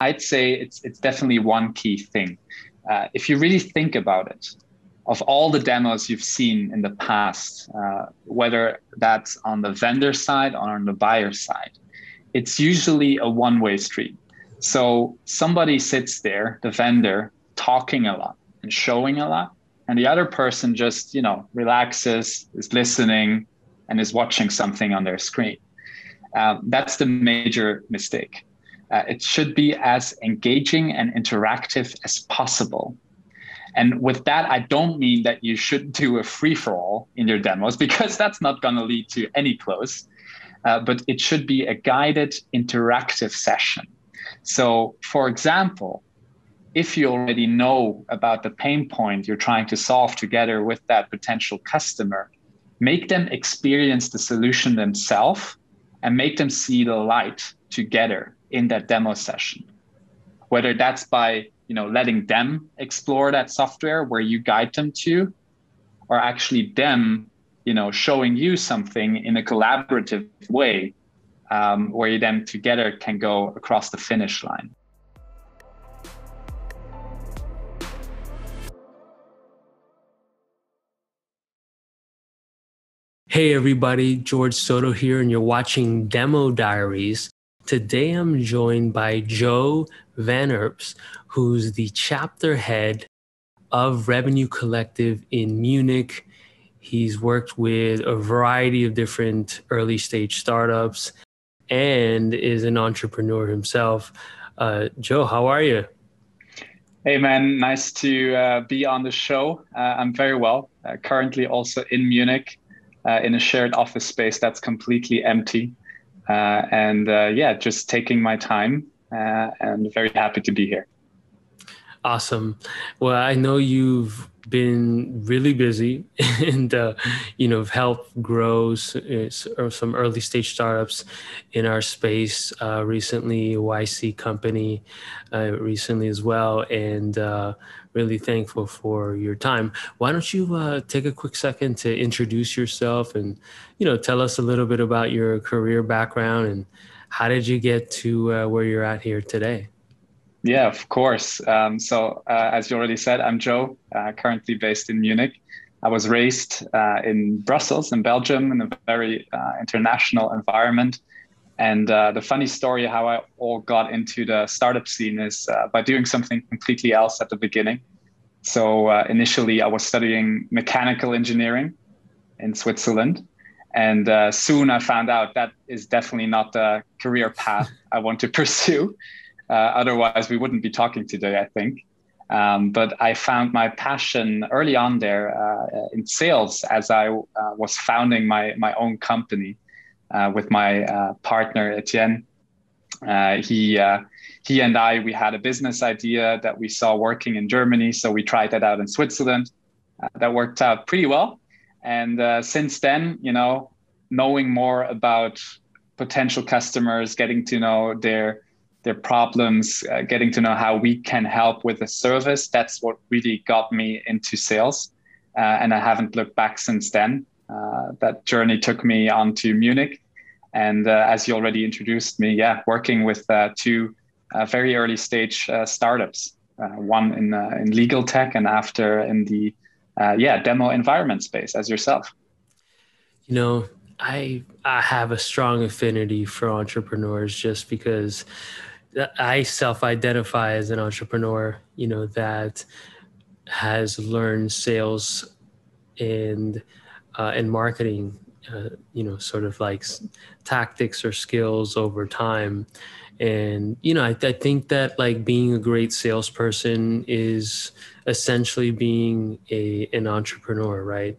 I'd say it's it's definitely one key thing. Uh, if you really think about it, of all the demos you've seen in the past, uh, whether that's on the vendor side or on the buyer side, it's usually a one-way street. So somebody sits there, the vendor, talking a lot and showing a lot, and the other person just you know relaxes, is listening, and is watching something on their screen. Um, that's the major mistake. Uh, it should be as engaging and interactive as possible. And with that, I don't mean that you should do a free for all in your demos because that's not going to lead to any close. Uh, but it should be a guided interactive session. So, for example, if you already know about the pain point you're trying to solve together with that potential customer, make them experience the solution themselves and make them see the light together in that demo session. Whether that's by you know letting them explore that software where you guide them to or actually them you know showing you something in a collaborative way um, where you then together can go across the finish line. Hey everybody, George Soto here, and you're watching Demo Diaries. Today I'm joined by Joe Van Erps, who's the chapter head of Revenue Collective in Munich. He's worked with a variety of different early stage startups and is an entrepreneur himself. Uh, Joe, how are you? Hey, man, nice to uh, be on the show. Uh, I'm very well. Uh, currently, also in Munich uh, in a shared office space that's completely empty. Uh, and uh, yeah, just taking my time uh, and very happy to be here. Awesome. Well, I know you've been really busy and uh, you know helped grow some early stage startups in our space uh, recently yc company uh, recently as well. And uh, really thankful for your time. Why don't you uh, take a quick second to introduce yourself and you know tell us a little bit about your career background and how did you get to uh, where you're at here today yeah, of course. Um, so, uh, as you already said, I'm Joe, uh, currently based in Munich. I was raised uh, in Brussels, in Belgium, in a very uh, international environment. And uh, the funny story how I all got into the startup scene is uh, by doing something completely else at the beginning. So, initially, I was studying mechanical engineering in Switzerland. And soon I found out that is definitely not the career path I want to pursue. Uh, otherwise, we wouldn't be talking today, I think. Um, but I found my passion early on there uh, in sales as I uh, was founding my, my own company uh, with my uh, partner, Etienne. Uh, he, he and I, we had a business idea that we saw working in Germany. So we tried that out in Switzerland. that worked out pretty well. And since then, you know, knowing more about potential customers, getting to know their their problems, uh, getting to know how we can help with the service. That's what really got me into sales. Uh, and I haven't looked back since then. Uh, that journey took me on to Munich. And uh, as you already introduced me, yeah, working with uh, two uh, very early stage startups, one in, in legal tech and after in the yeah demo environment space as yourself. You know, I I have a strong affinity for entrepreneurs just because I self-identify as an entrepreneur, you know, that has learned sales and uh, and marketing, uh, you know, sort of like tactics or skills over time. And you know, I, I think that like being a great salesperson is essentially being a an entrepreneur, right?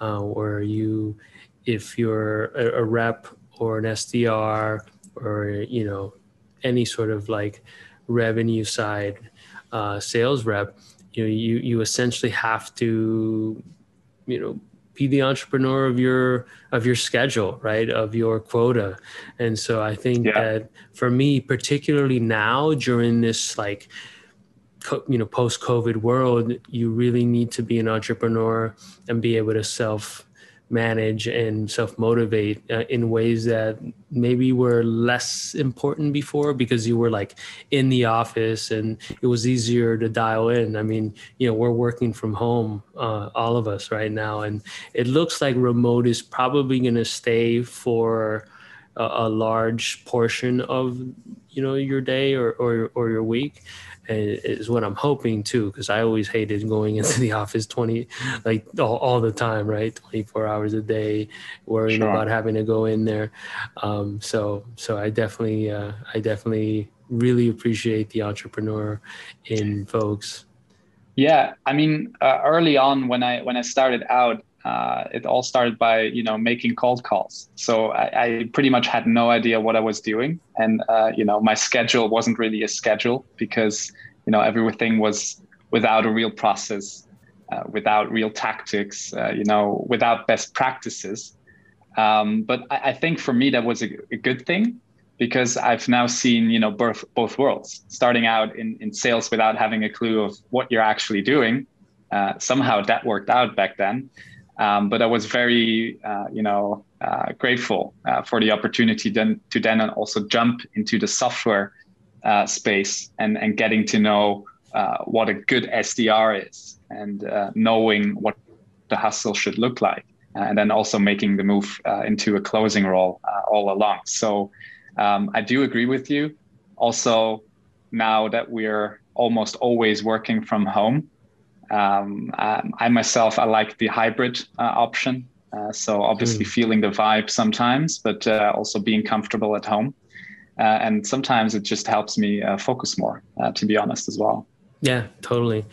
Uh, where you, if you're a, a rep or an SDR or you know any sort of like revenue side uh, sales rep, you know, you you essentially have to, you know, be the entrepreneur of your of your schedule, right? Of your quota. And so I think yeah. that for me, particularly now during this like you know post covid world you really need to be an entrepreneur and be able to self manage and self motivate uh, in ways that maybe were less important before because you were like in the office and it was easier to dial in. I mean, you know, we're working from home, uh, all of us right now, and it looks like remote is probably going to stay for a, a large portion of you know your day or or, or your week is what I'm hoping too, because I always hated going into the office 20, like all, all the time, right? 24 hours a day, worrying sure. about having to go in there. Um, so, so I definitely, uh, I definitely really appreciate the entrepreneur in folks. Yeah, I mean, uh, early on when I when I started out, uh, it all started by you know making cold calls. So I, I, pretty much had no idea what I was doing, and uh, you know my schedule wasn't really a schedule because you know everything was without a real process, uh, without real tactics, uh, you know, without best practices. Um, but I, I, think for me that was a, a, good thing because I've now seen you know both both worlds. Starting out in in sales without having a clue of what you're actually doing. Uh, somehow that worked out back then um, but I was very, uh, you know, uh, grateful uh, for the opportunity then to then also jump into the software uh, space and and getting to know uh, what a good SDR is and uh, knowing what the hustle should look like, and then also making the move into a closing role all along. So um, I do agree with you. Also, now that we're almost always working from home, um, I, I, myself, I like the hybrid uh, option. Uh, so obviously mm. feeling the vibe sometimes, but uh, also being comfortable at home. Uh, and sometimes it just helps me uh, focus more, uh, to be honest, as well. Yeah, totally.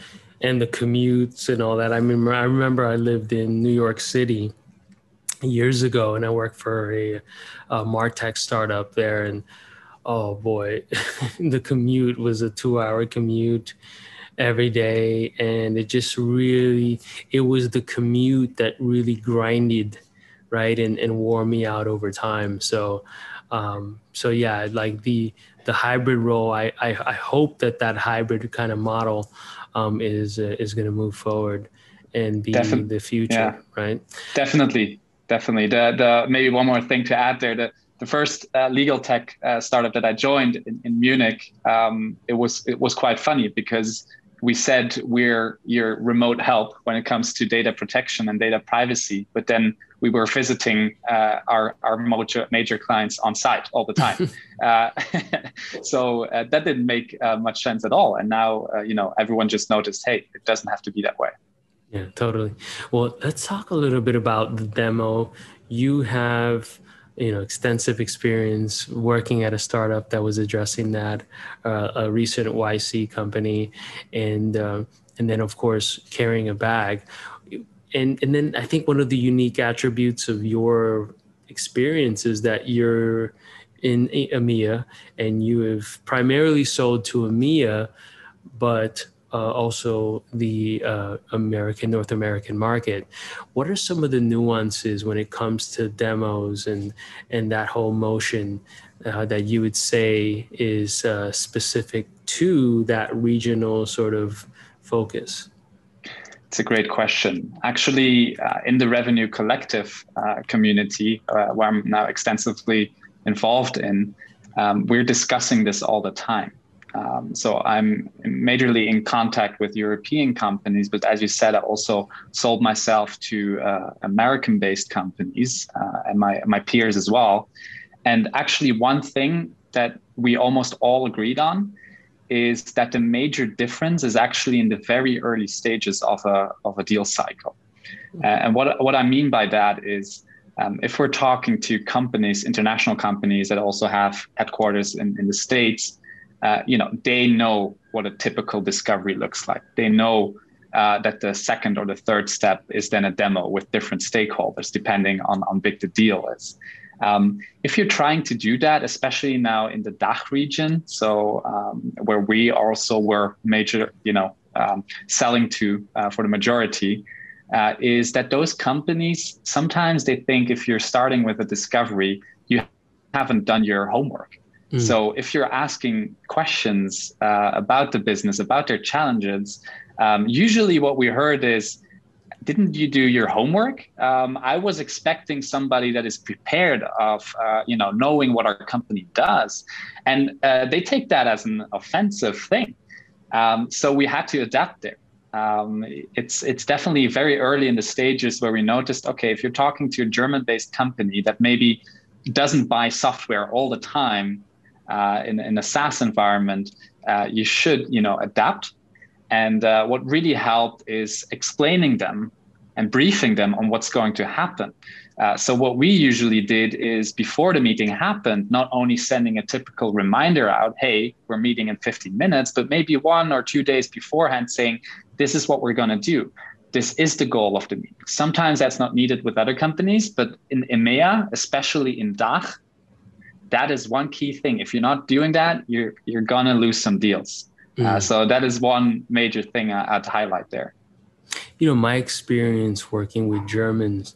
And the commutes and all that. I remember, I remember I lived in New York City years ago, and I worked for a, a Martech startup there, and oh boy, the commute was a two-hour commute every day and it just really it was the commute that really grinded right and, and wore me out over time. So um, so yeah like the the hybrid role I, I, I hope that that hybrid kind of model um, is uh, is going to move forward and be Defin- the future yeah. right? Definitely definitely. The the maybe one more thing to add there that the first uh, legal tech uh, startup that I joined in, in Munich, um, it was it was quite funny because we said we're your remote help when it comes to data protection and data privacy, but then we were visiting uh, our our major, major clients on site all the time. uh, so uh, that didn't make uh, much sense at all. And now uh, you know everyone just noticed, hey, it doesn't have to be that way. Yeah, totally. Well, let's talk a little bit about the demo. You have you know extensive experience working at a startup that was addressing that, uh, a recent YC company, and uh, and then of course carrying a bag, and and then I think one of the unique attributes of your experience is that you're in EMEA and you have primarily sold to EMEA, but uh, also the uh, American, North American market. What are some of the nuances when it comes to demos and and that whole motion uh, that you would say is uh, specific to that regional sort of focus? It's a great question. Actually, uh, in the Revenue Collective uh, community, where I'm now extensively involved in, um, we're discussing this all the time um, so I'm majorly in contact with European companies, but as you said, I also sold myself to uh, American-based companies uh, and my my peers as well. And actually, one thing that we almost all agreed on is that the major difference is actually in the very early stages of a of a deal cycle. Uh, and what what I mean by that is. Um, if we're talking to companies, international companies that also have headquarters in, in the States, uh, you know, they know what a typical discovery looks like. They know uh, that the second or the third step is then a demo with different stakeholders, depending on how big the deal is. Um, if you're trying to do that, especially now in the DACH region, so um, where we also were major, you know, um, selling to uh, for the majority, uh, is that those companies sometimes they think if you're starting with a discovery, you haven't done your homework. Mm. So if you're asking questions uh, about the business, about their challenges, um, usually what we heard is didn't you do your homework? Um, I was expecting somebody that is prepared of, uh, you know, knowing what our company does, and uh, they take that as an offensive thing. Um, so we had to adapt there. Um, it's it's definitely very early in the stages where we noticed, okay, if you're talking to a German-based company that maybe doesn't buy software all the time uh, in in a SaaS environment, uh, you should, you know, adapt and uh, what really helped is explaining them and briefing them on what's going to happen. Uh, so what we usually did is before the meeting happened, not only sending a typical reminder out, hey, we're meeting in 15 minutes, but maybe one or two days beforehand saying, this is what we're going to do. This is the goal of the meeting. Sometimes that's not needed with other companies, but in EMEA, especially in DACH, that is one key thing. If you're not doing that, you're you're gonna lose some deals. Uh, mm. Uh, so that is one major thing I, would highlight there. You know, my experience working with Germans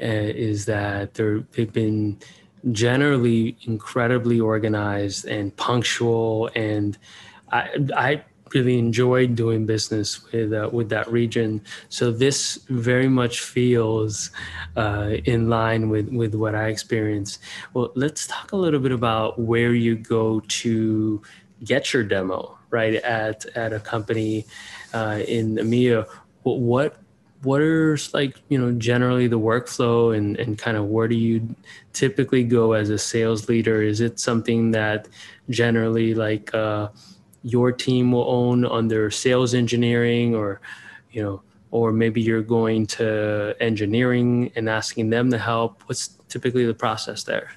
uh, is that they're, they've been generally incredibly organized and punctual, and I, I really enjoyed doing business with uh, with that region. So this very much feels uh, in line with with what I experienced. Well, let's talk a little bit about where you go to get your demo right at at a company uh, in EMEA, what, what are like you know generally the workflow and and kind of where do you typically go as a sales leader? Is it something that generally like uh, your team will own under sales engineering or you know or maybe you're going to engineering and asking them to help what's typically the process there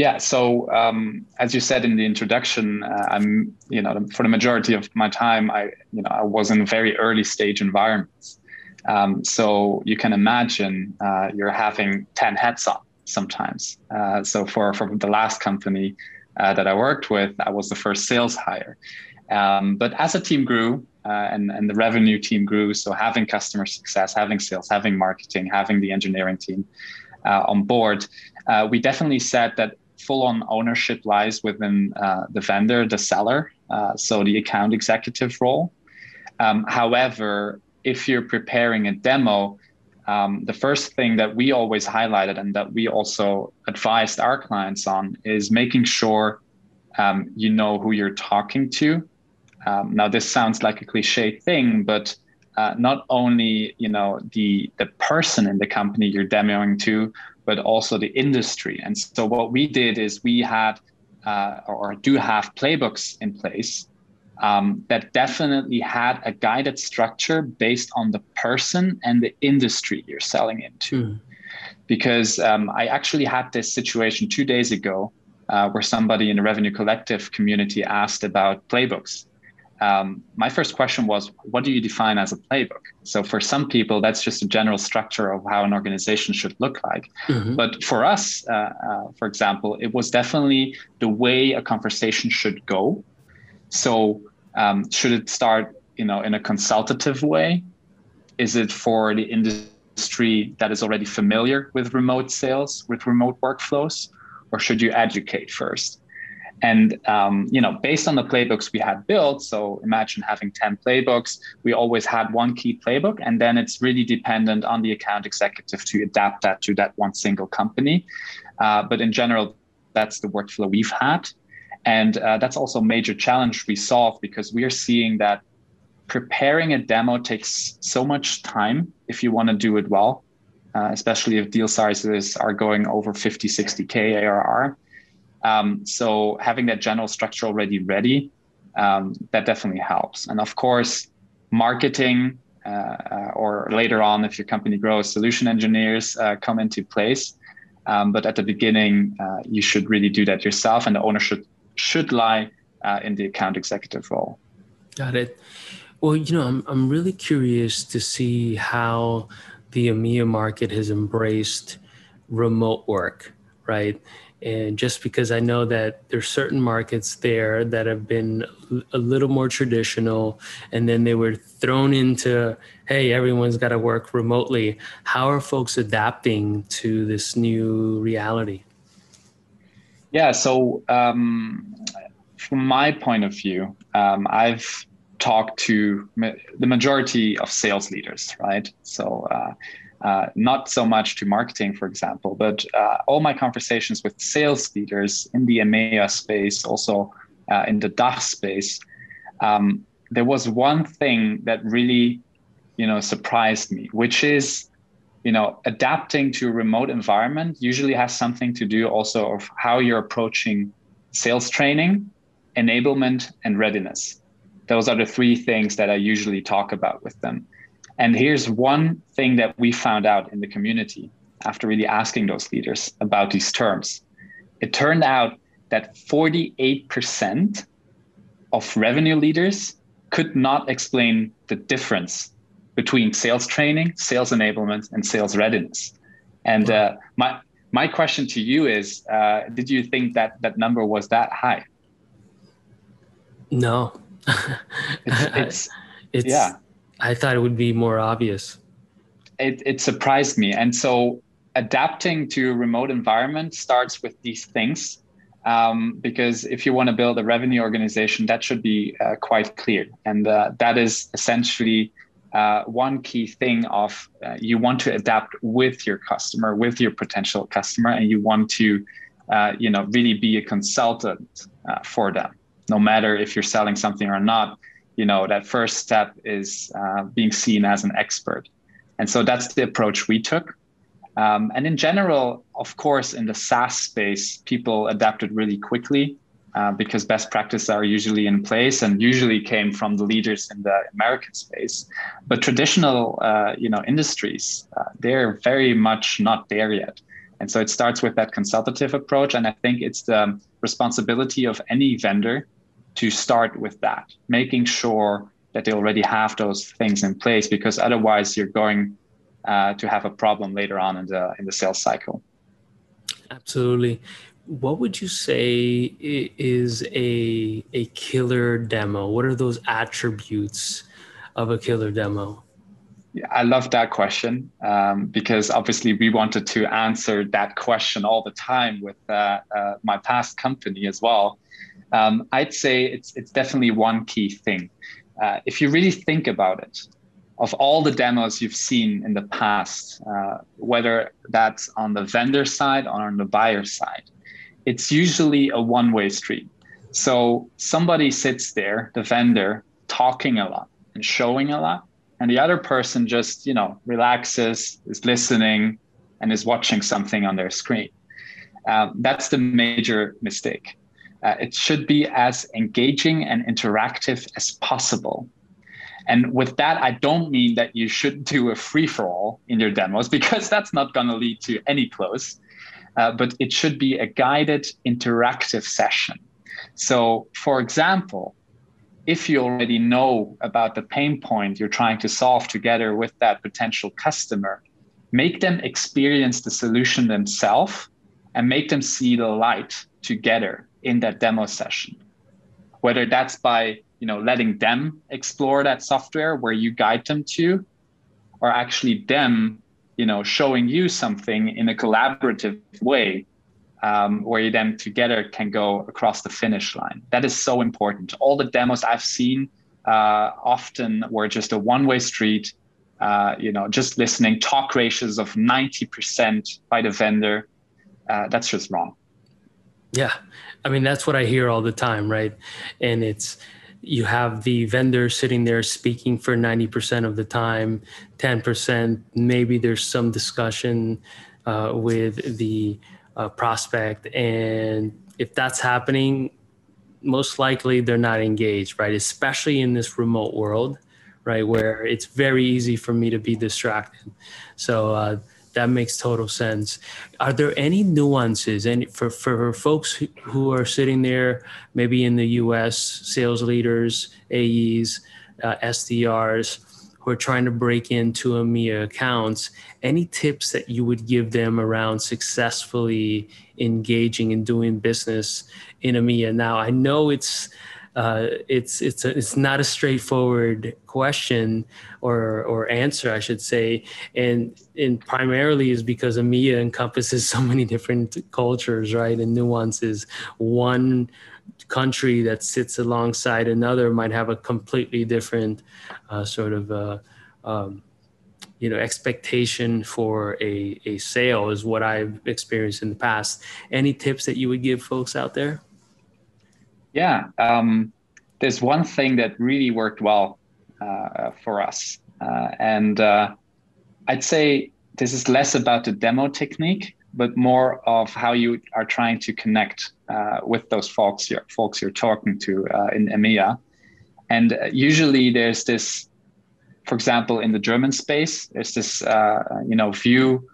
yeah. So um, as you said in the introduction, uh, I'm you know for the majority of my time, I you know I was in very early stage environments. Um, so you can imagine uh, you're having ten hats on sometimes. Uh, so for for the last company uh, that I worked with, I was the first sales hire. Um, but as a team grew uh, and and the revenue team grew, so having customer success, having sales, having marketing, having the engineering team. Uh, on board, uh, we definitely said that full on ownership lies within uh, the vendor, the seller, uh, so the account executive role. Um, however, if you're preparing a demo, um, the first thing that we always highlighted and that we also advised our clients on is making sure um, you know who you're talking to. Um, now, this sounds like a cliche thing, but uh, not only you know the the person in the company you're demoing to, but also the industry. And so what we did is we had uh, or do have playbooks in place um, that definitely had a guided structure based on the person and the industry you're selling into. Mm. Because um, I actually had this situation two days ago uh, where somebody in the Revenue Collective community asked about playbooks um, my first question was, what do you define as a playbook? So for some people, that's just a general structure of how an organization should look like. Mm-hmm. But for us, uh, uh, for example, it was definitely the way a conversation should go. So um, should it start, you know, in a consultative way? Is it for the industry that is already familiar with remote sales, with remote workflows, or should you educate first? And um, you know, based on the playbooks we had built, so imagine having 10 playbooks, we always had one key playbook, and then it's really dependent on the account executive to adapt that to that one single company. Uh, but in general, that's the workflow we've had. And uh, that's also a major challenge we solve because we are seeing that preparing a demo takes so much time if you want to do it well, uh, especially if deal sizes are going over 50, 60K ARR. Um, so having that general structure already ready, um, that definitely helps. And of course, marketing uh, uh, or later on, if your company grows, solution engineers uh, come into place. Um, but at the beginning, uh, you should really do that yourself, and the owner should lie uh, in the account executive role. Got it. Well, you know, I'm I'm really curious to see how the EMEA market has embraced remote work, right? And just because I know that there's certain markets there that have been a little more traditional, and then they were thrown into, hey, everyone's got to work remotely. How are folks adapting to this new reality? Yeah, so um, from my point of view, um, I've talked to ma- the majority of sales leaders, right? So uh, uh, not so much to marketing, for example, but uh, all my conversations with sales leaders in the EMEA space, also uh, in the DACH space, um, there was one thing that really, you know, surprised me, which is, you know, adapting to a remote environment usually has something to do also of how you're approaching sales training, enablement, and readiness. Those are the three things that I usually talk about with them. And here's one thing that we found out in the community after really asking those leaders about these terms. It turned out that 48% of revenue leaders could not explain the difference between sales training, sales enablement, and sales readiness. And uh, my my question to you is: uh, Did you think that that number was that high? No, it's, it's, it's yeah. I thought it would be more obvious. It, it surprised me. And so adapting to a remote environment starts with these things. Um, because if you want to build a revenue organization, that should be uh, quite clear. And uh, that is essentially uh, one key thing of uh, you want to adapt with your customer, with your potential customer, and you want to, uh, you know, really be a consultant uh, for them, no matter if you're selling something or not you know that first step is uh, being seen as an expert. And so that's the approach we took. Um, and in general of course in the saas space people adapted really quickly uh, because best practices are usually in place and usually came from the leaders in the american space but traditional uh, you know industries uh, they're very much not there yet and so it starts with that consultative approach and i think it's the responsibility of any vendor to start with that, making sure that they already have those things in place, because otherwise you're going uh, to have a problem later on in the in the sales cycle. Absolutely. What would you say is a a killer demo? What are those attributes of a killer demo? Yeah, I love that question um, because obviously we wanted to answer that question all the time with uh, uh, my past company as well. Um, I'd say it's it's definitely one key thing. Uh, if you really think about it, of all the demos you've seen in the past, uh, whether that's on the vendor side or on the buyer side, it's usually a one-way street. So somebody sits there, the vendor, talking a lot and showing a lot, and the other person just you know relaxes, is listening, and is watching something on their screen. Um, that's the major mistake. Uh, it should be as engaging and interactive as possible. And with that, I don't mean that you should do a free for all in your demos because that's not going to lead to any close. Uh, but it should be a guided interactive session. So, for example, if you already know about the pain point you're trying to solve together with that potential customer, make them experience the solution themselves and make them see the light together in that demo session whether that's by you know letting them explore that software where you guide them to or actually them you know showing you something in a collaborative way um, where you then together can go across the finish line that is so important all the demos i've seen uh, often were just a one-way street uh, you know just listening talk ratios of 90% by the vendor uh, that's just wrong yeah. I mean, that's what I hear all the time, right? And it's, you have the vendor sitting there speaking for 90% of the time, 10%, maybe there's some discussion uh, with the uh, prospect. And if that's happening, most likely they're not engaged, right? Especially in this remote world, right? Where it's very easy for me to be distracted. So, uh, that makes total sense. Are there any nuances and for, for folks who, are sitting there, maybe in the US, sales leaders, AEs, uh, SDRs, who are trying to break into EMEA accounts, any tips that you would give them around successfully engaging and doing business in EMEA? Now, I know it's uh, it's it's a, it's not a straightforward question or or answer, I should say, and and primarily is because EMEA encompasses so many different cultures, right, and nuances. One country that sits alongside another might have a completely different uh, sort of uh, um, you know expectation for a, a sale is what i've experienced in the past. Any tips that you would give folks out there yeah um, there's one thing that really worked well uh, for us uh, and uh, i'd say this is less about the demo technique but more of how you are trying to connect uh, with those folks you're, folks you're talking to uh, in EMEA. And usually there's this, for example, in the German space, there's this uh, you know view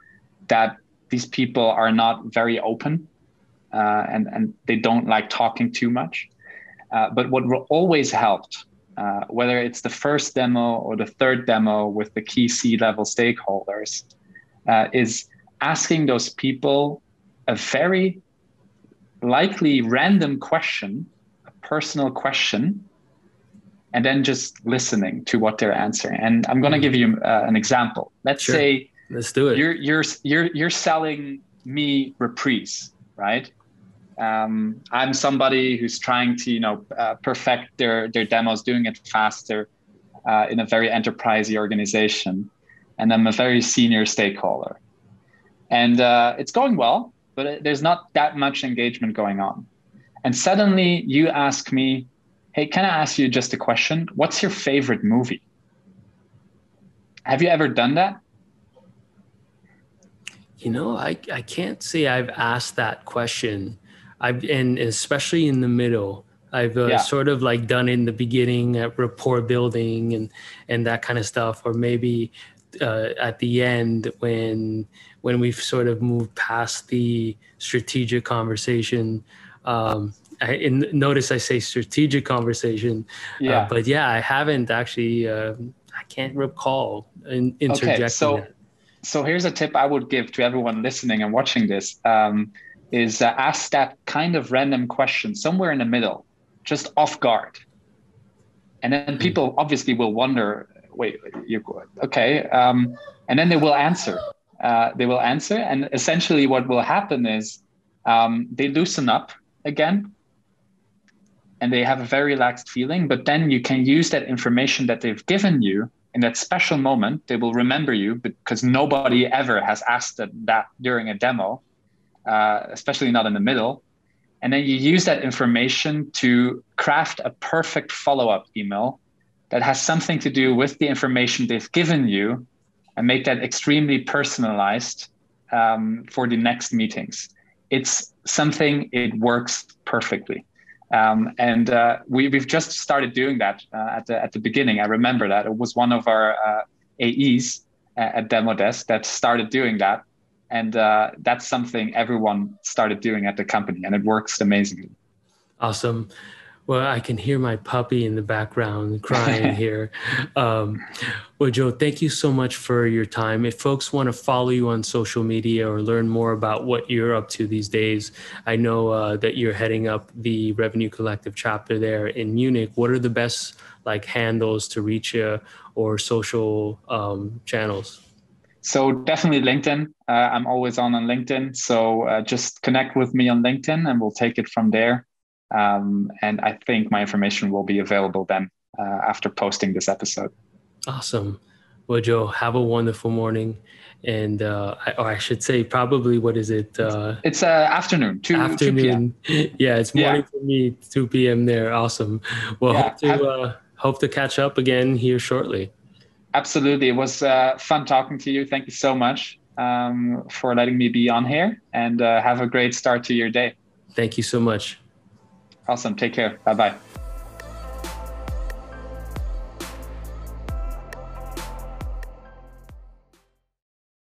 that these people are not very open uh, and and they don't like talking too much. Uh, but what always helped, uh, whether it's the first demo or the third demo with the key C level stakeholders, is asking those people a very likely random question, a personal question, and then just listening to what they're answering. And I'm going to give you uh, an example. Let's sure. say let's do it. You're you're you're you're selling me Reprise, right? Um, I'm somebody who's trying to you know uh, perfect their their demos, doing it faster uh, in a very enterprisey organization, and I'm a very senior stakeholder and uh, it's going well, but there's not that much engagement going on. And suddenly you ask me, "Hey, can I ask you just a question? What's your favorite movie?" Have you ever done that? You know, I, I can't say I've asked that question. I've and especially in the middle. I've uh, yeah. sort of like done in the beginning at rapport building and and that kind of stuff, or maybe uh, at the end when when we've sort of moved past the strategic conversation. Um, I, and notice I say strategic conversation, uh, yeah. Uh, but yeah, I haven't actually. Uh, I can't recall in, interjecting. Okay, so that. so here's a tip I would give to everyone listening and watching this: um, is uh, ask that kind of random question somewhere in the middle, just off guard, and then hmm. people obviously will wonder, "Wait, you okay?" Um, and then they will answer uh, they will answer. And essentially, what will happen is um, they loosen up again and they have a very relaxed feeling. But then you can use that information that they've given you in that special moment. They will remember you because nobody ever has asked that, that during a demo, uh, especially not in the middle. And then you use that information to craft a perfect follow up email that has something to do with the information they've given you and make that extremely personalized um, for the next meetings. It's something it works perfectly. Um, and uh, we, we've just started doing that uh, at, the, at the beginning. I remember that it was one of our uh, AEs at Demo Desk that started doing that. And uh, that's something everyone started doing at the company, and it works amazingly. Awesome. Well, I can hear my puppy in the background crying here. Um, well, Joe, thank you so much for your time. If folks want to follow you on social media or learn more about what you're up to these days, I know uh, that you're heading up the Revenue Collective chapter there in Munich. What are the best like handles to reach you or social um, channels? So definitely LinkedIn. Uh, I'm always on on LinkedIn. So uh, just connect with me on LinkedIn, and we'll take it from there. Um, and I think my information will be available then uh, after posting this episode. Awesome. Well, Joe, have a wonderful morning. And, uh, I, or I should say, probably, what is it? Uh, it's uh, afternoon, 2, afternoon. 2 yeah, it's morning yeah. for me, 2 p.m. there. Awesome. Well, yeah, hope, to, uh, hope to catch up again here shortly. Absolutely. It was uh, fun talking to you. Thank you so much um, for letting me be on here and uh, have a great start to your day. Thank you so much. Awesome. Take care. Bye bye.